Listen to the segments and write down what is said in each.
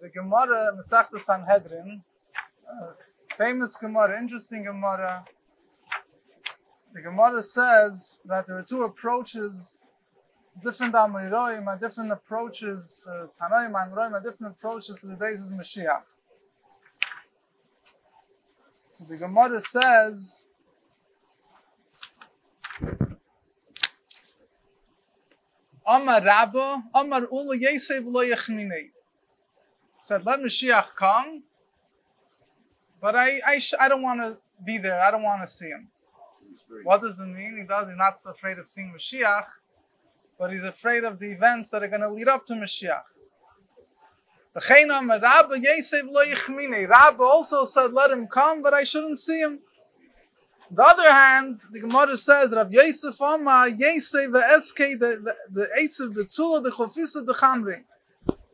There's a Gemara, Masechta Sanhedrin, uh, famous Gemara, interesting Gemara. The Gemara says that there are two approaches, different Amiroim, different approaches, uh, Amiroim, different approaches to the days of Mashiach. So the Gemara says, Amar Rabba, Amar Ula Yesev Lo Yechminei. Said, let Mashiach come, but I, I, sh- I don't want to be there. I don't want to see him. What does it mean? He does. He's not afraid of seeing Mashiach, but he's afraid of the events that are going to lead up to Mashiach. Rabba also said, let him come, but I shouldn't see him. On the other hand, the Gemara says, Rav Yosef Amar, Yosef ve'eske, the Esav betula, the chofisa, the chamri.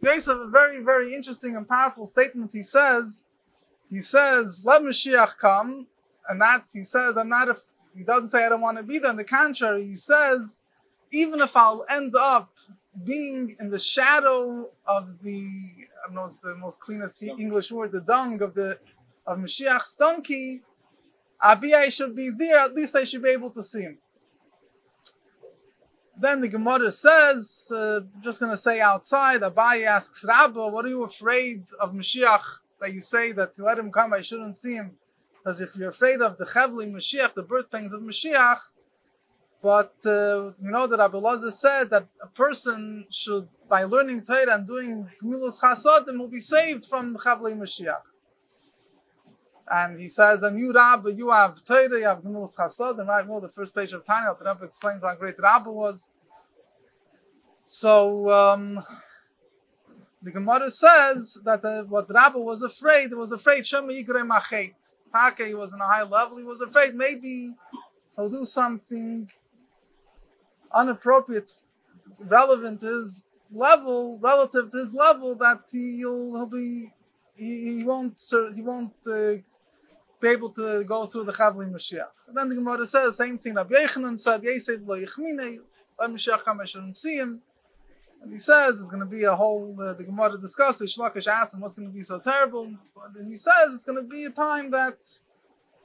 Yosef, a very, very interesting and powerful statement. He says, he says, let Mashiach come, and that, he says, I'm not, a, he doesn't say I don't want to be there. On the contrary, he says, even if I'll end up being in the shadow of the, I don't know, it's the most cleanest English word, the dung of the, of Mashiach's donkey, I should be there, at least I should be able to see him. Then the Gemara says, uh, just going to say outside, Abaye asks Rabba, what are you afraid of Mashiach that you say that to let him come I shouldn't see him? Because if you're afraid of the Chevli Mashiach, the birth pangs of Mashiach, but uh, you know that Rabbi Lazar said that a person should, by learning Torah and doing Gemilas Chasadim, will be saved from Chavli Mashiach. And he says, and you Rabbi, you have Torah, you have Gemilas Chasadim, right? Well, the first page of Tanya, the Rabbi explains how great Rabbi was. So, um, the Gemara says that the, what Rabbi was afraid, he was afraid, Shema Yigre Machet. He was in a high level, he was afraid maybe he'll do something unappropriate, relevant to his level, relative to his level, that he'll, he'll be, he, he won't, he won't uh, be able to go through the Chavli Mashiach. And then the Gemara says the same thing. Rabbi Yochanan said, Yesed lo yichmine, let Mashiach come, shouldn't see him. And he says there's going to be a whole, uh, the Gemara discussed it, Shlakish asked him what's going to be so terrible. And then he says it's going to be a time that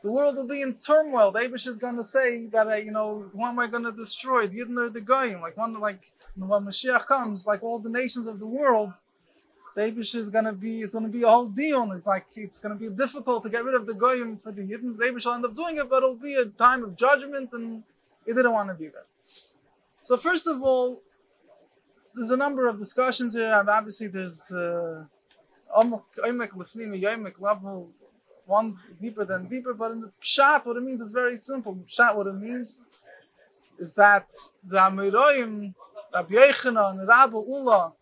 the world will be in turmoil. The Abish is going to say that, uh, you know, when am I going to destroy? The Yidden the Goyim? Like, one, like, when Mashiach comes, like all the nations of the world, the Abish is going to be, it's to be a whole deal. It's like, it's going to be difficult to get rid of the Goyim for the Yidden. The Abish will end up doing it, but it'll be a time of judgment, and he didn't want to be there. So, first of all, there's a number of discussions here, and obviously there's uh, level one deeper than deeper, but in the Pshat, what it means is very simple. Pshat, what it means is that the Amiroim, Rabbi Yochanan, Rabbi Ula,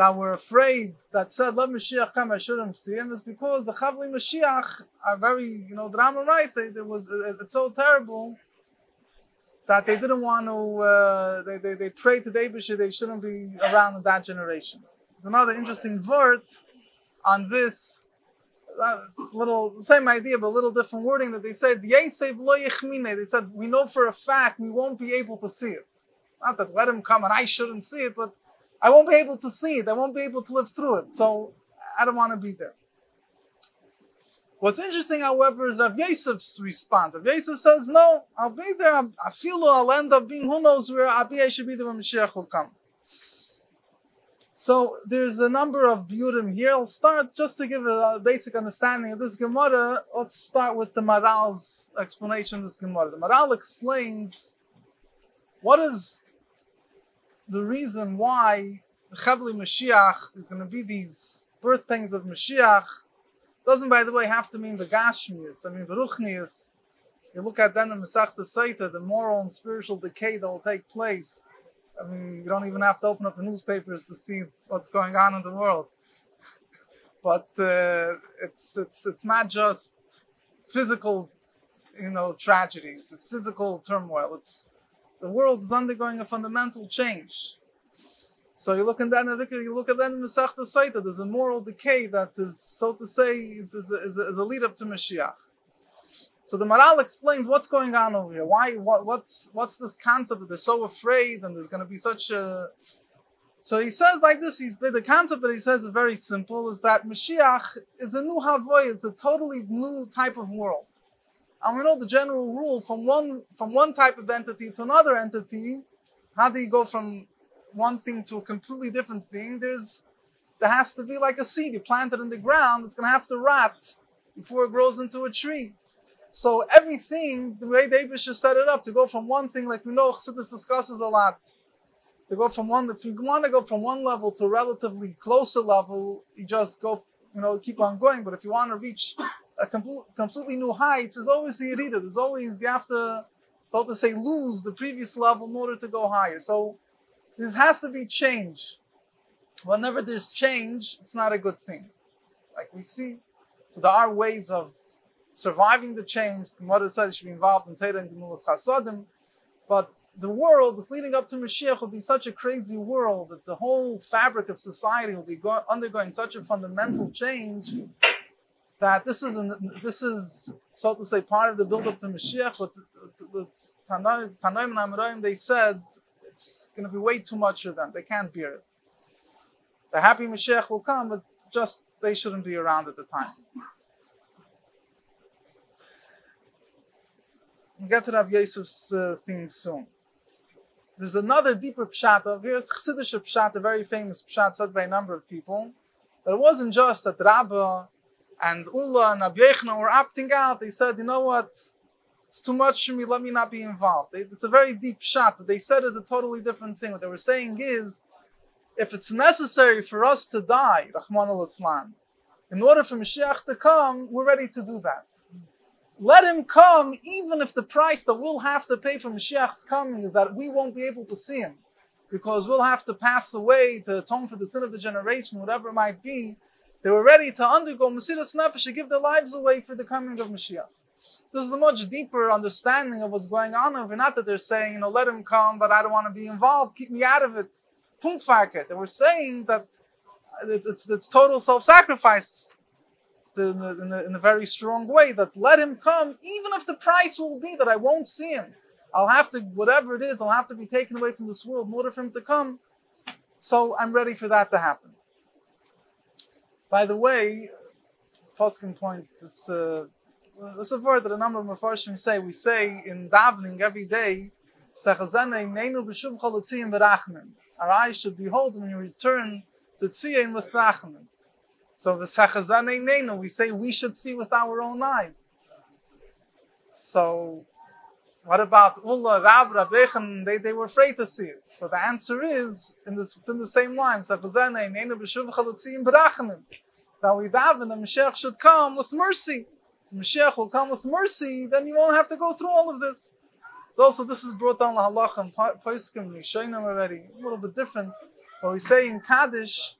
that were afraid, that said, let Mashiach come, I shouldn't see him, is because the Chavli Mashiach are very, you know, the Rambam writes, it was, it's so terrible that they didn't want to, uh, they, they, they prayed to David, they shouldn't be around that generation. There's another interesting word on this, uh, little, same idea, but a little different wording that they said. They said, we know for a fact we won't be able to see it. Not that let him come and I shouldn't see it, but I won't be able to see it. I won't be able to live through it. So I don't want to be there. What's interesting, however, is Rav Yosef's response. Rav Yosef says, no, I'll be there. I feel I'll end up being, who knows where Abi I should be there when Mashiach will come. So there's a number of biurim here. I'll start just to give a basic understanding of this Gemara. Let's start with the Maharal's explanation of this Gemara. The Maharal explains what is the reason why the Chavli Mashiach is going to be these birth pangs of Mashiach. Doesn't, by the way, have to mean the Gashmias. I mean, the Ruchnias. You look at then the Masachta Saita, the moral and spiritual decay that will take place I mean, you don't even have to open up the newspapers to see what's going on in the world. but uh, it's it's it's not just physical, you know, tragedies. It's physical turmoil. It's the world is undergoing a fundamental change. So you look in that, you look at that in Masechta Saita. There's a moral decay that is, so to say, is, is, a, is, is a lead up to Mashiach. So the Maharal explains what's going on over here. Why? What, what's what's this concept that they're so afraid and there's going to be such a So he says like this, he's, the concept that he says is very simple, is that Mashiach is a new Havoy, it's a totally new type of world. And we know the general rule from one from one type of entity to another entity, how do you go from one thing to a completely different thing? There's there has to be like a seed you plant it in the ground, it's gonna have to rot before it grows into a tree. So everything, the way David should set it up, to go from one thing, like we know Chassidus discusses a lot, to go from one, if you want to go from one level to a relatively closer level, you just go, you know, keep on going. But if you want to reach a complete, completely new heights, there's always the Yerida. There's always, you have to, so to say, lose the previous level in order to go higher. So this has to be change. Whenever there's change, it's not a good thing. Like we see. So there are ways of surviving the change. The Gemara says should be involved in Torah and Gemilas Chasadim. But the world that's leading up to Mashiach will be such a crazy world that the whole fabric of society will be go- undergoing such a fundamental change that this is an, this is so to say part of the build up to Mashiach. But the, Tanoim and Amoraim they said it's going to be way too much for them. They can't bear it. The happy Mashiach will come, but just they shouldn't be around at the time. We'll get to Rav Yosef's uh, thing soon. There's another deeper pshat of here's Chassidish pshat, a very famous pshat said by a number of people. But it wasn't just that Rabba and Ulla and Rabbi Yechon were opting out. They said, you know what? It's too much for me. Let me not be involved. It's a very deep shot. What they said is a totally different thing. What they were saying is, if it's necessary for us to die, Rachmana litzlan, in order for Mashiach to come, we're ready to do that let him come, even if the price that we'll have to pay for Mashiach's coming is that we won't be able to see him, because we'll have to pass away to atone for the sin of the generation, whatever it might be. They were ready to undergo Mesiras Nefesh to give their lives away for the coming of Mashiach. This is a much deeper understanding of what's going on over. Not that they're saying, you know, let him come, but I don't want to be involved. Keep me out of it. Punkt They were saying that it's, it's, it's total self-sacrifice in in, in a very strong way that let him come, even if the price will be that I won't see him. I'll have to, whatever it is, I'll have to be taken away from this world in order for him to come. So I'm ready for that to happen. By the way, Poskin point, it's a, it's a word that a number of Mepharshim say. We say in davening every day, our eyes should behold when you return to Tziyin with Rachman. So the Sachazane we say we should see with our own eyes. So what about Ullah, Rab, Rabbechen? They, they were afraid to see it. So the answer is in, this, in the same line. That we daven the Mashiach should come with mercy. So Mashiach will come with mercy, then you won't have to go through all of this. So also this is brought down Lahalach and Paiskim, Yishayim already, a little bit different. But we say in Kaddish,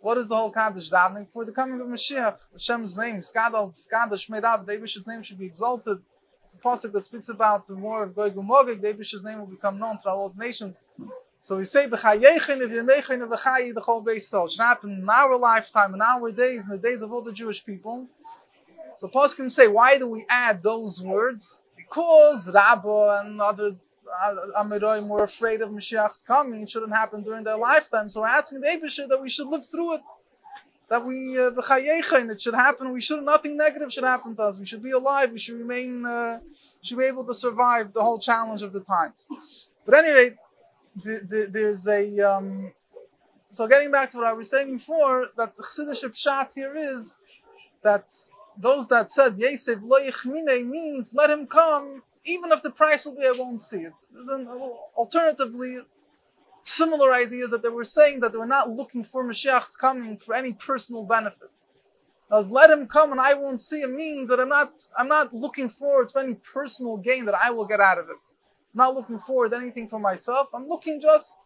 what is the whole Kaddish davening for? The coming of Mashiach. Hashem's name, Skadal, Skadash, Meirav, David's name should be exalted. It's a pasuk that speaks about the war of Gog and Magog. David's name will become known throughout all nations. So we say, B'chayechin, if Yemechin, and B'chayi, the whole base soul. should happen in our lifetime, in our days, in the days of all the Jewish people. So Paskim say, why do we add those words? Because Rabbah and other uh, Amiroim were afraid of Mashiach's coming. It shouldn't happen during their lifetime. So we're asking the Abishir that we should live through it. That we, uh, it should happen. We should, nothing negative should happen to us. We should be alive. We should remain, uh, should be able to survive the whole challenge of the times. But anyway, the, the, there's a, um, so getting back to what I was saying before, that the Chassidish Pshat here is that those that said Yosef lo means let him come even if the price will be, I won't see it. Then, alternatively, similar ideas that they were saying that they were not looking for Mashiach's coming for any personal benefit. As let him come and I won't see him means that I'm not I'm not looking forward to any personal gain that I will get out of it. I'm not looking forward to anything for myself. I'm looking just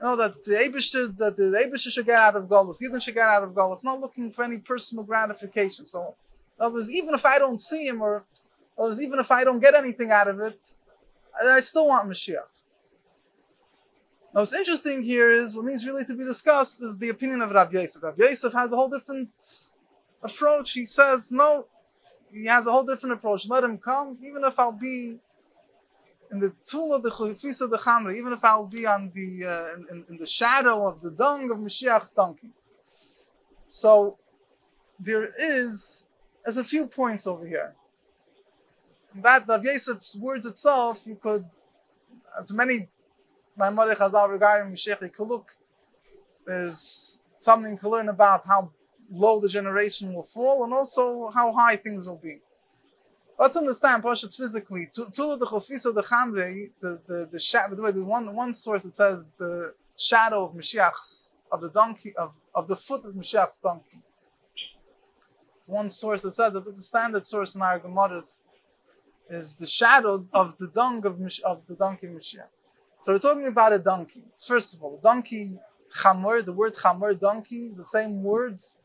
you know that the Abish that the Abish should get out of Golas, Yidden should get out of Golas. Not looking for any personal gratification. So, in other words, even if I don't see him or even if I don't get anything out of it, I still want Mashiach. Now, what's interesting here is what needs really to be discussed is the opinion of Rav Yosef. Rav Yosef has a whole different approach. He says, no, he has a whole different approach. Let him come, even if I'll be in the tool of the chufisa the chamra, even if I will be on the uh, in, in, the shadow of the dung of Mashiach's donkey. So there is there's a few points over here. That Rav Yosef's words itself, you could as many Maimonides Chazal regarding Mashiach, look. There's something to learn about how low the generation will fall and also how high things will be. Let's understand Pashat physically. Of the the Chamre, the the the, shadow, the, the one one source it says the shadow of Mashiach's of the donkey of, of the foot of Mashiach's donkey. It's one source that says it, but the standard source in our Gemaras is the shadow of the dung of, of the donkey Mashiach. So we're talking about a donkey. First of all, a donkey chamor, the word chamor, donkey, the same words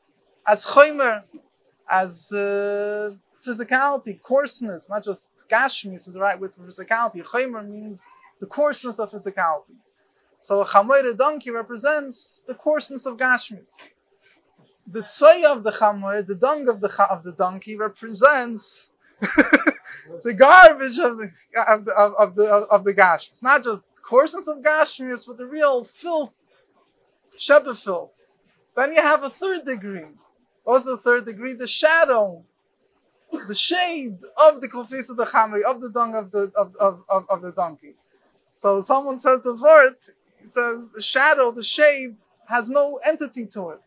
as chomer, as uh, physicality, coarseness, not just gashmis is the right word for physicality. Chomer means the coarseness of physicality. So a chamoir, donkey, represents the coarseness of gashmis. The tsoy of the chamoir, the dung of the of the donkey, represents the garbage of the of the of, of the of the gashmis. Not just coarseness of gashmis, with the real filth, sheba filth. Then you have a third degree. What's the third degree? The shadow, the shade of the kofis of the chamri, of the dung of the of, of, of, of the donkey. So someone says the word, he says the shadow, the shade has no entity to it.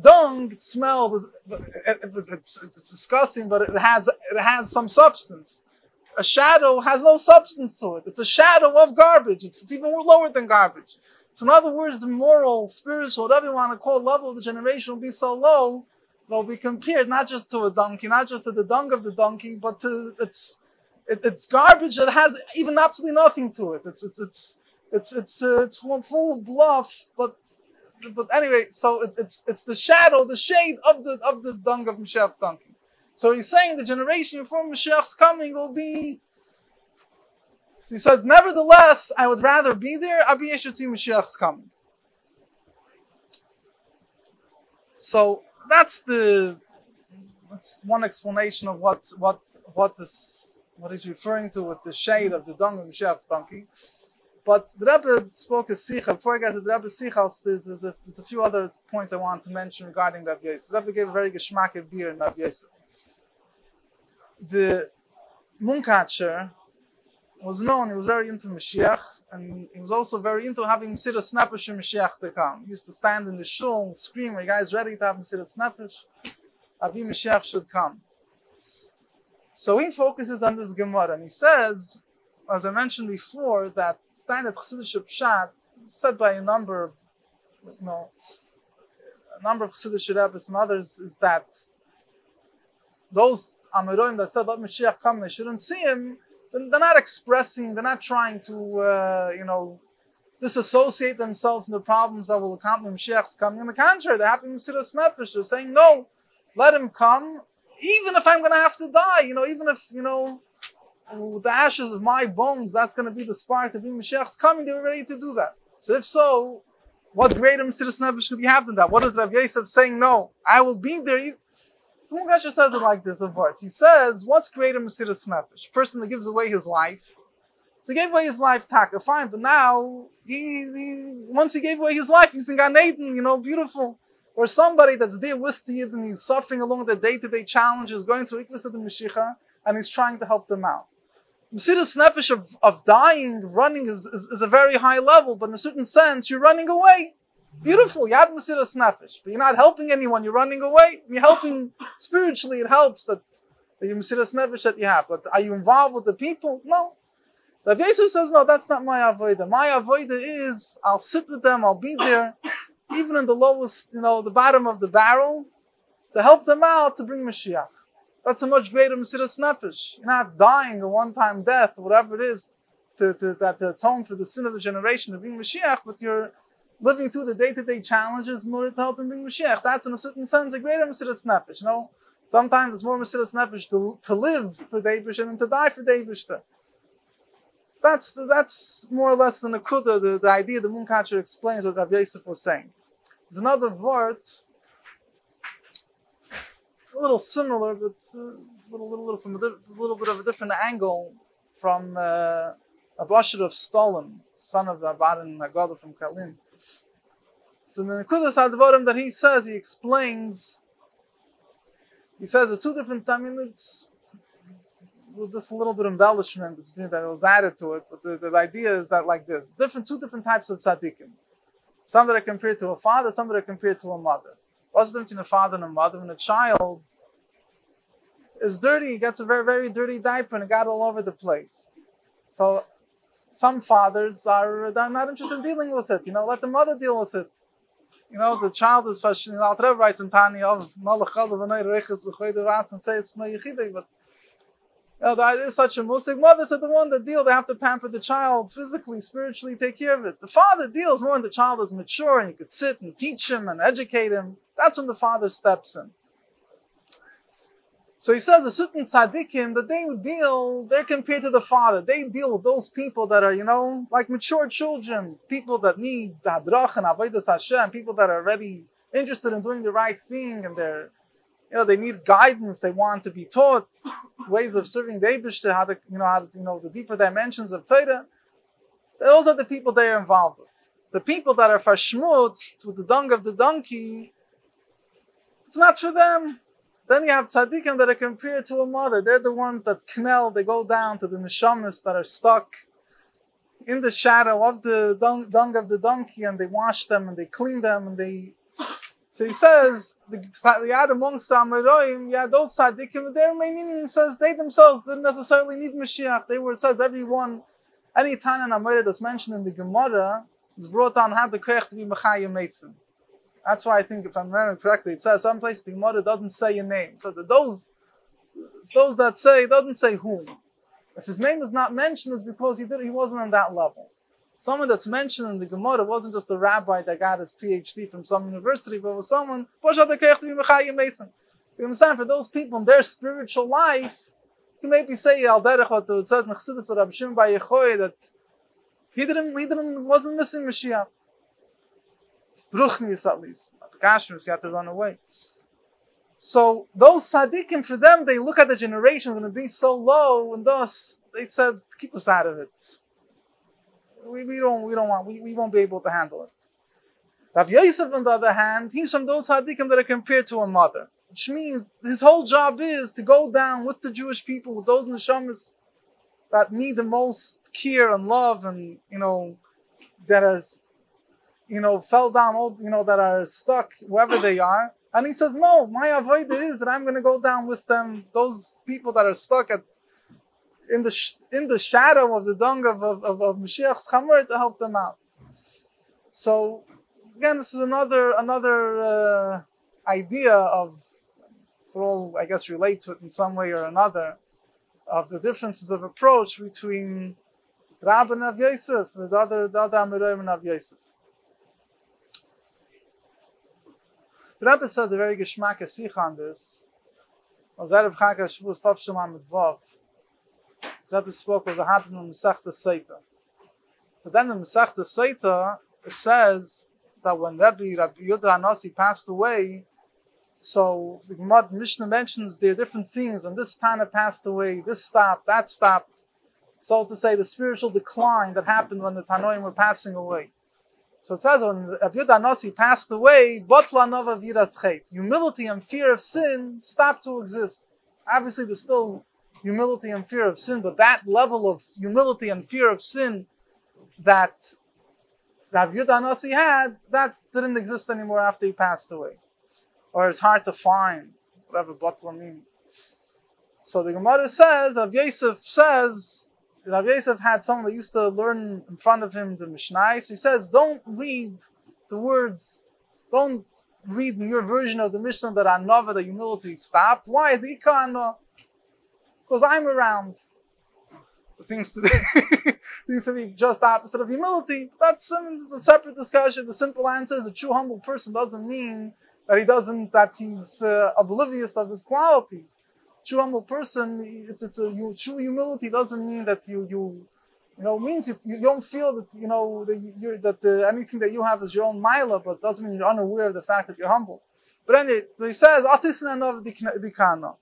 Dung it smells, it's, it's disgusting, but it has it has some substance. A shadow has no substance to it. It's a shadow of garbage. It's, it's even lower than garbage. So in other words, the moral, spiritual, whatever you want to call level of the generation will be so low that it will be compared not just to a donkey, not just to the dung of the donkey, but to its it, it's garbage that has even absolutely nothing to it. It's it's it's it's it's uh, it's full, of bluff, but but anyway, so it, it's it's the shadow, the shade of the of the dung of Mashiach's donkey. So he's saying the generation before Mashiach's coming will be. So he says, nevertheless, I would rather be there. Abi should see Mashiach's coming. So that's the that's one explanation of what what what this what he's referring to with the shade of the dung of Mashiach's donkey. But the Rebbe spoke a sikha. Before I get to the Rebbe sikha, there's, there's, a, there's a few other points I want to mention regarding Rav Yosef. The Rebbe gave a very geschmack of beer in Rav Yosef. The Munkacher was known, he was very into Mashiach, and he was also very into having Mesiras Nefesh and Mashiach to come. He used to stand in the shul and scream, are you guys ready to have Mesiras Nefesh? Avi Mashiach should come. So he focuses on this Gemara, and he says, as I mentioned before, that standard Chassidish Pshat, said by a number of, you know, a number of Chassidish and others, is that those Amiroim that said, let Mashiach come, they shouldn't see him, then they're not expressing, they're not trying to, uh, you know, disassociate themselves from the problems that will accompany Mashiach's coming. On the contrary, they're happy Mesiras Nefesh. They're saying, no, let him come, even if I'm going to have to die, you know, even if, you know, the ashes of my bones, that's going to be the spark to bring Mashiach's coming, they were ready to do that. So if so, what greater Mesiras Nefesh could you have than that? What is Rav Yosef saying? No, I will be there. Someone actually says it like this of words. He says, what's greater Mesiras Nefesh? Person that gives away his life. So he gave away his life, taka, fine, but now, he, he, once he gave away his life, he's in Gan Eden, you know, beautiful. Or somebody that's there with the Yid and he's suffering along the day-to-day challenges, going through Ikvis of the Mashiach, and he's trying to help them out. Mesiras Nefesh of, of dying, running is, is, is, a very high level, but in a certain sense, you're running away. Beautiful, you had Mesiras Nefesh, but you're not helping anyone, you're running away. You're helping spiritually, it helps that the Mesiras Nefesh that you have, but are you involved with the people? No. Rav Yosef says, no, that's not my avoida. My avoida is, I'll sit with them, I'll be there, even in the lowest, you know, the bottom of the barrel, to help them out to bring Mashiach. That's a much greater Mesiras Nefesh. You're not dying a one-time death, whatever it is, to, to, that, to atone for the sin of the generation to bring Mashiach, but you're living through the day-to-day challenges in order to help him bring Mashiach. That's in a certain sense a greater Mesiras Nefesh. You know, sometimes it's more Mesiras Nefesh to, to live for Davish than to die for Davish. That's, that's more or less the Nakuda, the, the idea the Munkacher explains what Rav Yosef was saying. There's another word a little similar, but a little, little, little from a, di- little bit of a different angle from uh, Abashir of Stalin, son of Rabbaran Nagada from Kalin. So in the Nekudas Advarim that he says, he explains, he says the two different, I mean, it's with this little bit of embellishment that's been, that was added to it, but the, the idea is that like this, different, two different types of tzaddikim. Some that are compared to a father, some that are compared to a mother. What's the difference between a father and a mother? When a child is dirty, he gets a very, very dirty diaper and it got all over the place. So some fathers are not interested in dealing with it. You know, let the mother deal with it. You know, the child is fascinated. Alter writes in Tani of Malach Chalav and Reiches V'choyde Vast and says but you know, that is such a musik. Mothers are the one that deal. They have to pamper the child physically, spiritually, take care of it. The father deals more when the child is mature and you could sit and teach him and educate him. That's when the father steps in. So he says a certain tzaddikim that they deal, they're compared to the father. They deal with those people that are, you know, like mature children, people that need hadrach and avodas Hashem, people that are already interested in doing the right thing and they're, you know, they need guidance. They want to be taught ways of serving the Eibushter, how to, you know, how to, you know, the deeper dimensions of Torah. Those are the people they are involved with. The people that are fashmutz with the dung of the donkey, it's not for them. Then you have tzaddikim that are compared to a mother. They're the ones that knell, they go down to the neshamas that are stuck in the shadow of the dung, dung, of the donkey and they wash them and they clean them and they. So he says, the, Yad amongst the Amoraim, yeah, those tzaddikim, main meaning says they themselves didn't necessarily need Mashiach. They were, it says everyone, any in Amorah that's mentioned in the Gemara is brought on had the koyach to be Mechayim Mason. That's why I think, if I'm remembering correctly, it says someplace the Gemara doesn't say a name. So those, those that say, doesn't say whom. If his name is not mentioned, it's because he did, he wasn't on that level. Someone that's mentioned in the Gemara wasn't just a rabbi that got his PhD from some university, but was someone, you understand, for those people in their spiritual life, you maybe say, Al Derech, what it says in but that he didn't, he didn't, wasn't missing Mashiach. Bruchnis at least. Gashmis, you have to run away. So those tzaddikim, for them, they look at the generations and it be so low, and thus they said, keep us out of it. We, we don't we don't want we, we won't be able to handle it. Rav Yosef, on the other hand, he's from those tzaddikim that are compared to a mother, which means his whole job is to go down with the Jewish people, with those neshamas that need the most care and love, and you know that are you know, fell down, all, you know, that are stuck wherever they are. And he says, no, my avoid is that I'm going to go down with them, those people that are stuck at, in the, sh- in the shadow of the dung of, of, of, of Mashiach's to help them out. So, again, this is another, another, uh, idea of, for all, I guess, relate to it in some way or another, of the differences of approach between Rab and Yosef, or the other, the other Amiroim and Av Yosef. The Rebbe says a very geschmack sikh on this. Was Erev Chaka Shavuos Tov Shalom Vav. The Rebbe spoke was a hadron in the Masechta Seita. But then in Masechta Seita, it says that when Rebbe, Rabbi Yudah Anasi passed away, so the Gemara Mishnah mentions there are different things. and this Tana passed away, this stopped, that stopped. So to say, the spiritual decline that happened when the Tanoim were passing away. So it says when Rabbi Nasi passed away, Batla Nova Viras. Humility and fear of sin stopped to exist. Obviously, there's still humility and fear of sin, but that level of humility and fear of sin that Rabbi Nasi had, that didn't exist anymore after he passed away. Or it's hard to find, whatever Batla means. So the Gemara says, Rabbi Yosef says, Rav Yosef had someone that used to learn in front of him the Mishnah. So he says, don't read the words, don't read your version of the Mishnah that Anova, the humility stopped. Why? The Ikano. Because I'm around. It seems to be, seems to be just opposite of humility. That's a separate discussion. The simple answer is a true humble person doesn't mean that he doesn't, that he's uh, oblivious of his qualities true humble person, it's, it's a you, true humility doesn't mean that you you you know means you, you don't feel that you know that that the, anything that you have is your own mila, but doesn't mean you're unaware of the fact that you're humble. But anyway, he says dikana.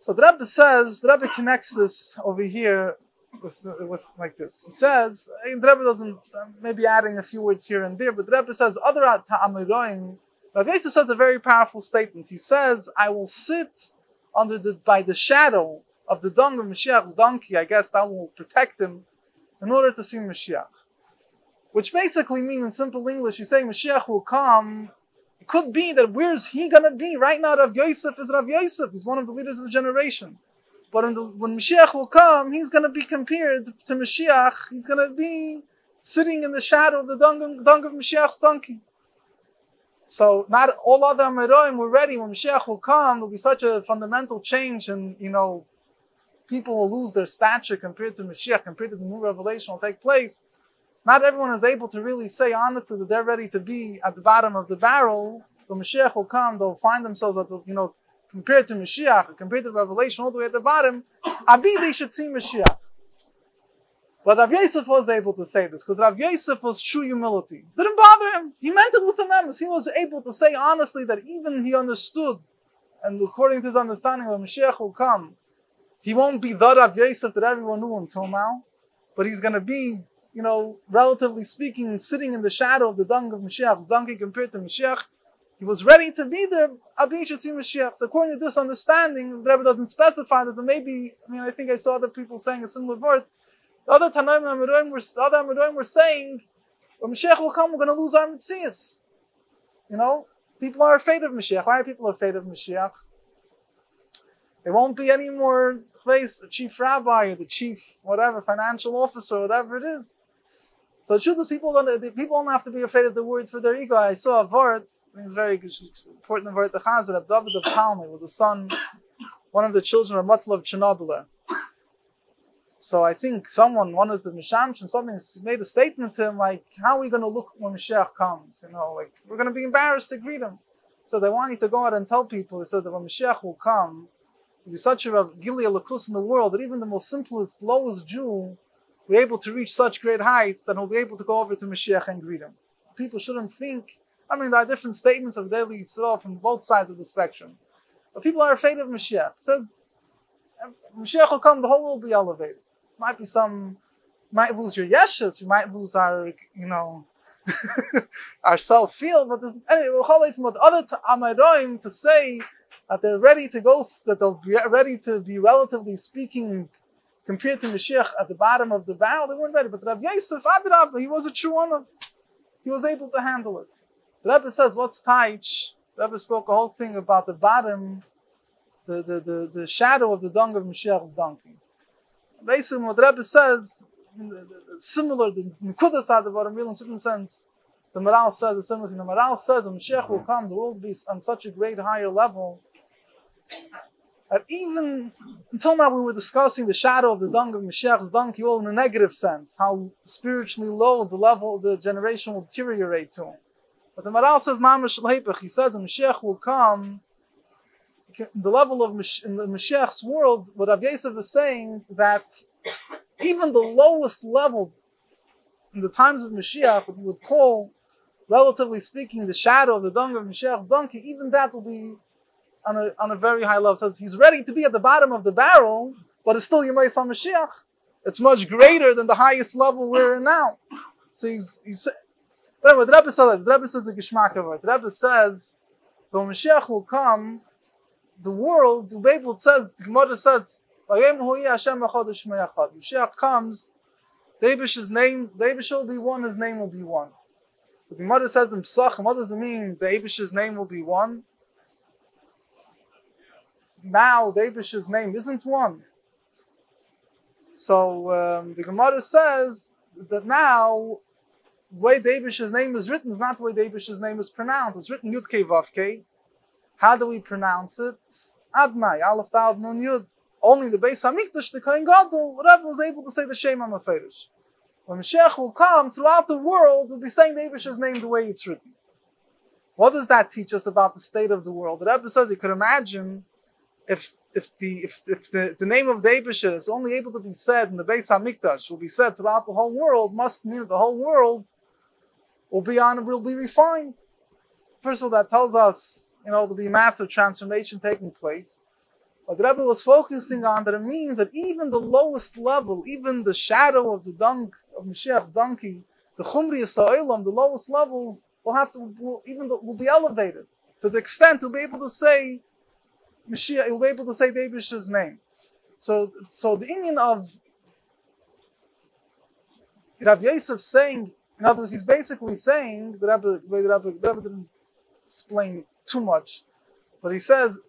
So the Rebbe says, the Rebbe connects this over here with, with like this. He says, the Rebbe doesn't, maybe adding a few words here and there, but the Rebbe says, other ta'amiroim, Rav says a very powerful statement. He says, I will sit under the, by the shadow of the dung of Mashiach's donkey, I guess that will protect him in order to see Mashiach. Which basically means in simple English, he's saying Mashiach will come. It could be that where's he gonna be? Right now, Rav Yosef is Rav Yosef. He's one of the leaders of the generation. But the, when Mashiach will come, he's gonna be compared to Mashiach. He's gonna be sitting in the shadow of the dung, dung of Mashiach's donkey. So not all other Ameroim were ready when Mashiach will come. There'll be such a fundamental change, and you know, people will lose their stature compared to Mashiach, compared to the new revelation will take place. Not everyone is able to really say honestly that they're ready to be at the bottom of the barrel. When Mashiach will come, they'll find themselves at the, you know, compared to Mashiach, compared to the Revelation, all the way at the bottom. Abi, they should see Mashiach. But Rav Yosef was able to say this because Rav Yosef was true humility. Didn't bother him. He meant it with a emes. He was able to say honestly that even he understood, and according to his understanding, when Mashiach will come, he won't be the Rav Yosef that everyone knew until now, but he's going to be, you know, relatively speaking, sitting in the shadow of the dung of Mashiach's donkey compared to Mashiach. He was ready to be there, Abi Mashiach. So according to this understanding, the Rebbe doesn't specify that, but maybe, I mean, I think I saw other people saying a similar word. The other Tanaim Amiroim were, the other Amiroim were saying, when Mashiach will come, we're going to lose our Metzias. You know, people are afraid of Mashiach. Why are people afraid of Mashiach? There won't be any more place, the chief rabbi or the chief whatever financial officer, whatever it is. So the truth is, people don't people don't have to be afraid of the words for their ego. I saw a vart. I it's very important. Vart the Chazar David of Talmud was a son, one of the children of Matzal of Chernobyl. So I think someone, one of the Mishamshim, something made a statement to him like, how are we going to look when Mashiach comes? You know, like, we're going to be embarrassed to greet him. So they want you to go out and tell people, it says that when Mashiach will come, there'll be such a Gilia Lakus in the world that even the most simplest, lowest Jew will be able to reach such great heights that he'll be able to go over to Mashiach and greet him. People shouldn't think, I mean, there are different statements of daily Yisrael from both sides of the spectrum. But people are afraid of Mashiach. It says, Mashiach will come, the whole world will be elevated might be some, might lose your yeshus, you might lose our, you know, our self feel, but there's, anyway, we'll from the other Amaroim to say that they're ready to go, that they'll be ready to be relatively speaking compared to Mashiach at the bottom of the barrel, they weren't ready. But Rav Yosef Adrab, he was a true one. He was able to handle it. The Rebbe says, what's Taich? The Rebbe spoke a whole thing about the bottom, the, the, the, the shadow of the dung of Mashiach's donkey basically what Rebbe says, similar, to Nikudas had about a in certain sense, the Maharal says the similar thing. The Maharal says when Mashiach will come, the world will be on such a great higher level that even until now we were discussing the shadow of the dung of Mashiach's donkey all in a negative sense, how spiritually low the level the generation will deteriorate to. But the Maharal says, Mamash he says when Mashiach will come, the level of in the Mashiach's world, what Rav Yosef is saying that even the lowest level in the times of Mashiach, what you would call, relatively speaking, the shadow of the dung of Mashiach's donkey, even that will be on a, on a very high level. Says he's ready to be at the bottom of the barrel, but it's still Yemais Mashiach. It's much greater than the highest level we're in now. So he's, he's but anyway, the Rebbe says, the Rebbe says the Geshmak of it. The Rebbe says, so Mashiach will come, the world, the Bible says, the Gemara says, Mashiach comes, David's name, David will be one, his name will be one. So the Gemara says in Psachim, what does it mean? David's name will be one. Now David's name isn't one. So um, the Gemara says that now the way David's name is written is not the way David's name is pronounced. It's written Yud Vav. How do we pronounce it? Adnai, Aleph Dal Nun Yud. Only the Beis Hamikdash, the Kohen Gadol, whatever was able to say the Shem HaMeferish. When Mashiach will come, throughout the world, we'll be saying the Abish's name the way it's written. What does that teach us about the state of the world? The Rebbe says you could imagine if if the if, if the, the name of the is only able to be said in the Beis Hamikdash, will be said throughout the whole world, must mean that the whole world will be on will be refined. First of all, that tells us, you know, there'll be massive transformation taking place. What the Rebbe was focusing on that it means that even the lowest level, even the shadow of the dung of Mashiach's donkey, the Chumri Sa'ilam, the lowest levels, will have to will even will be elevated to the extent to be able to say Mashiach, he'll be able to say David's name. So, so the Indian of Rav Yosef saying, in other words, he's basically saying the Rebbe, the Rebbe, the Rebbe didn't explain too much, but he says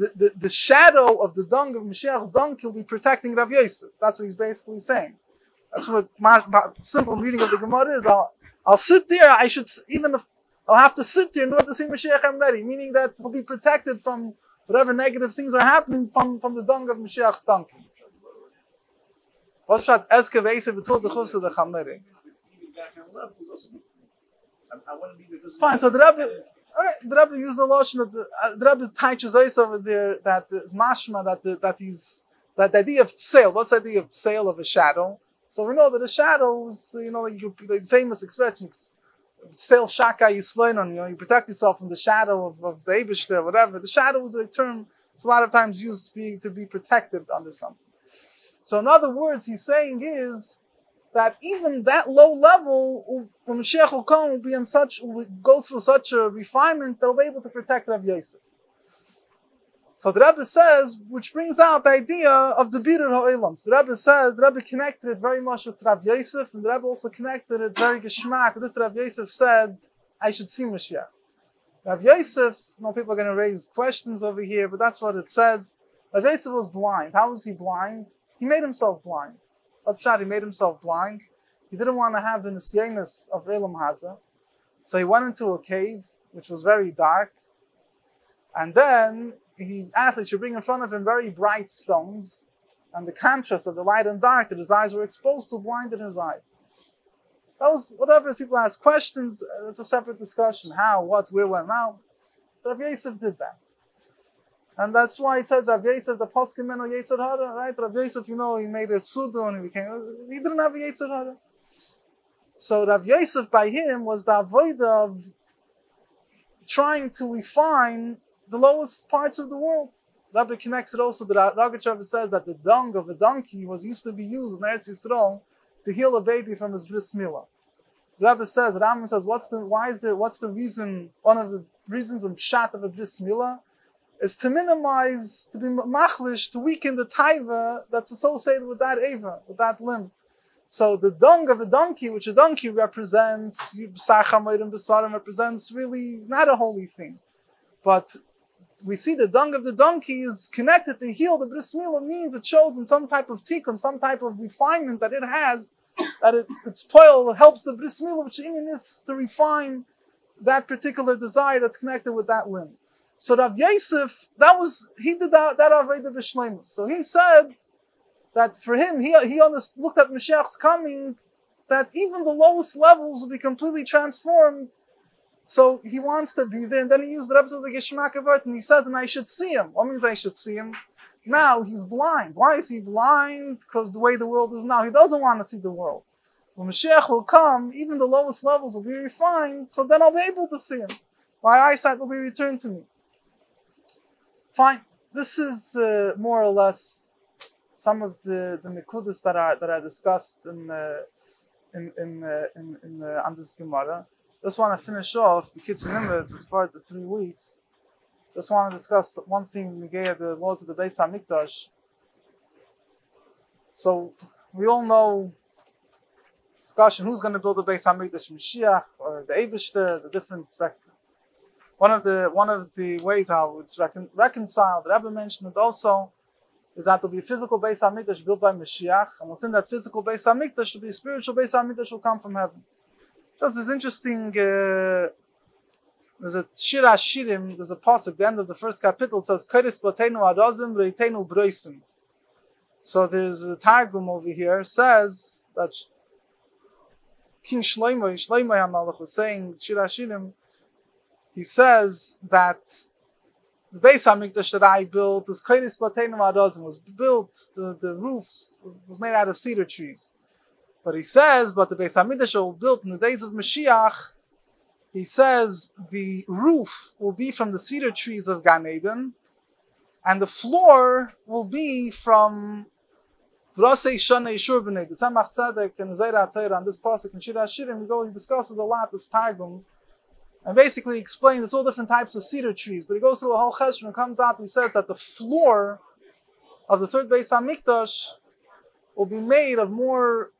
the, the, the shadow of the dung of Mashiach's dung will be protecting Rav Yosef. That's what he's basically saying. That's what my, my simple reading of the Gemara is. I'll, I'll sit there. I should even if I'll have to sit there in order to see Mashiach Hamdari, meaning that he'll be protected from whatever negative things are happening from, from the dung of Mashiach's donkey. What's that? Eske Veise betul the Chamneri. Fine, so the Rebbe, alright, the Rebbe used the lotion that the, uh, the Rebbe teaches us over there that the mashma, that the, that he's, that the idea of sale, what's the idea of sale of a shadow? So we know that a shadow is, you know, like you, the famous expression sale shaka yisleinon, you know, you protect yourself from the shadow of, of the Abishter, whatever. The shadow is a term, it's a lot of times used to be, to be protected under something. So in other words, he's saying is that even that low level, when Mashiach will come, will be in such, will go through such a refinement that will be able to protect Rav Yosef. So the Rebbe says, which brings out the idea of the Birur Ha'olam. So the Rebbe says, the Rebbe connected it very much with Rav Yosef, and the Rebbe also connected it very geschmack. This Rav Yosef said, I should see Mashiach. Rav Yosef, no people are going to raise questions over here, but that's what it says. Rav Yosef was blind. How was he blind? He made himself blind. He made himself blind. He didn't want to have the nisyanis of Elam Haza. So he went into a cave, which was very dark. And then he asked that should bring in front of him very bright stones, and the contrast of the light and dark that his eyes were exposed to blinded his eyes. That was whatever people ask questions. Uh, it's a separate discussion. How, what, where, when, now. Rav Yosef did that, and that's why it says Rav Yosef the poskim meno Yetzer Hara, right? Rav Yosef, you know, he made a sudu and he became. He didn't have a Yetzer Hara. So Rav Yosef by him was the avoid of trying to refine the lowest parts of the world. Rabbi connects it also that Rogachev says that the dung of a donkey was used to be used in Eretz Yisrael to heal a baby from his bris milah. The Rabbi says, Rambam says, what's the, why is there, what's the reason, one of the reasons of shat of a bris milah is to minimize, to be machlish, to weaken the taiva that's associated with that ava, with that limb. So the dung of a donkey, which a donkey represents, represents really not a holy thing. But we see the dung of the donkey is connected to heal the bris milah means it shows in some type of tikkun, some type of refinement that it has, that it, its poil helps the bris milah, which in is to refine that particular desire that's connected with that limb. So Rav Yosef, that was he did that that Aveda b'shleimus. So he said that for him, he he looked at Mashiach's coming, that even the lowest levels will be completely transformed so he wants to be there, and then he used the Rebbe as a Geshmak and he says, and I should see him. What means I should see him? Now he's blind. Why is he blind? Because the way the world is now, he doesn't want to see the world. When Mashiach will come, even the lowest levels will be refined, so then I'll be able to see him. My eyesight will be returned to me. Fine. This is uh, more or less some of the the nekudas that are that are discussed in the in in uh, in, in this Gemara. Just want to finish off because Nimitz as far as the three weeks. Just want to discuss one thing Nigea, the laws of the Beis Hamikdash. So we all know discussion who's going to build the Beis Hamikdash, Mashiach or the Eibushter, the different. One of the one of the ways how it's recon, reconciled, the Rebbe mentioned it also, is that there'll be a physical Beis Hamikdash built by Mashiach, and within that physical Beis Hamikdash, there'll be a spiritual Beis Hamikdash will come from heaven. Just this interesting. Uh, there's a Shira Shirim. There's a pasuk. The end of the first capital says Kodesh Botenu Adozim Reitenu Broisim. So there's a targum over here says that King Shlomo Shlomo Hamalach was saying Shira Shirim. He says that the Beis Hamikdash that I built is Kodesh Botenu Adozim was built. The, the roofs was made out of cedar trees. But he says, but the Beis Hamikdash will built in the days of Mashiach. He says the roof will be from the cedar trees of Gan Eden, and the floor will be from Vrasei Shana Yishur B'nei. The Tzemach Tzedek and Zayra HaTorah on this pasuk in Shira Shirim, he discusses a lot this Targum, and basically explains it's all different types of cedar trees, but he goes through a whole cheshbon and comes out and he says that the floor of the third Beis HaMikdash will be made of more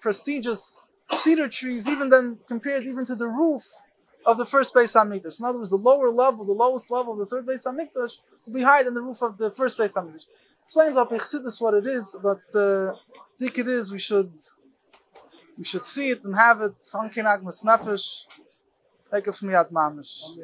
prestigious cedar trees, even than compared even to the roof of the first Beis Hamikdash. In other words, the lower level, the lowest level of the third Beis Hamikdash will be higher than the roof of the first Beis Hamikdash. Explains up Chassidus what it is, but uh, I think it is we should we should see it and have it. Sankinag Nefesh, like of Miyad Mamish.